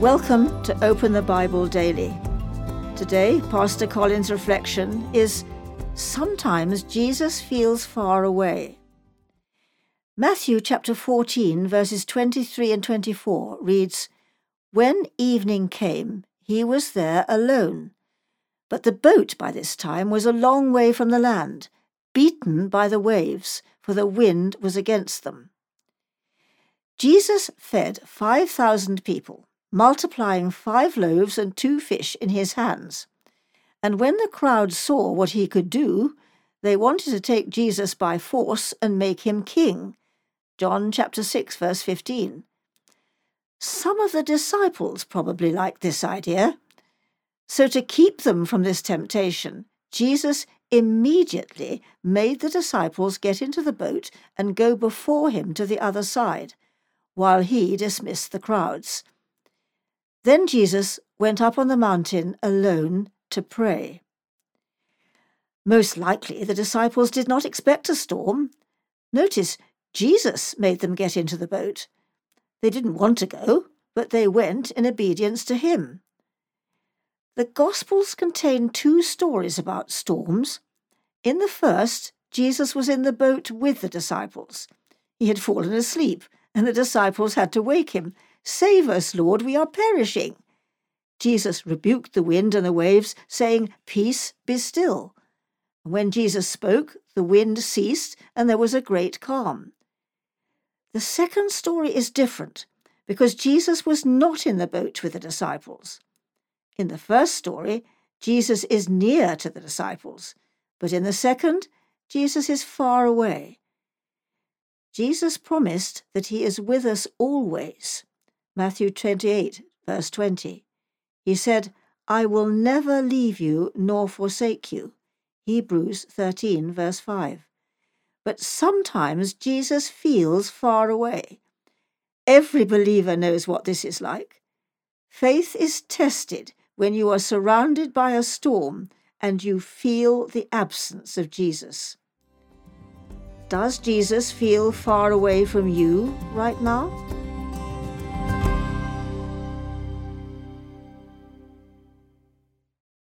Welcome to Open the Bible Daily. Today, Pastor Colin's reflection is Sometimes Jesus feels far away. Matthew chapter 14, verses 23 and 24 reads When evening came, he was there alone. But the boat by this time was a long way from the land, beaten by the waves, for the wind was against them. Jesus fed 5,000 people, multiplying five loaves and two fish in his hands. And when the crowd saw what he could do, they wanted to take Jesus by force and make him king. John chapter 6 verse 15. Some of the disciples probably liked this idea. So to keep them from this temptation, Jesus immediately made the disciples get into the boat and go before him to the other side, while he dismissed the crowds. Then Jesus went up on the mountain alone to pray. Most likely the disciples did not expect a storm. Notice Jesus made them get into the boat. They didn't want to go, but they went in obedience to him. The Gospels contain two stories about storms. In the first, Jesus was in the boat with the disciples. He had fallen asleep, and the disciples had to wake him. Save us, Lord, we are perishing. Jesus rebuked the wind and the waves, saying, Peace, be still. When Jesus spoke, the wind ceased, and there was a great calm. The second story is different because Jesus was not in the boat with the disciples. In the first story, Jesus is near to the disciples, but in the second, Jesus is far away. Jesus promised that he is with us always. Matthew 28, verse 20. He said, I will never leave you nor forsake you. Hebrews 13, verse 5. But sometimes Jesus feels far away. Every believer knows what this is like. Faith is tested when you are surrounded by a storm and you feel the absence of Jesus. Does Jesus feel far away from you right now?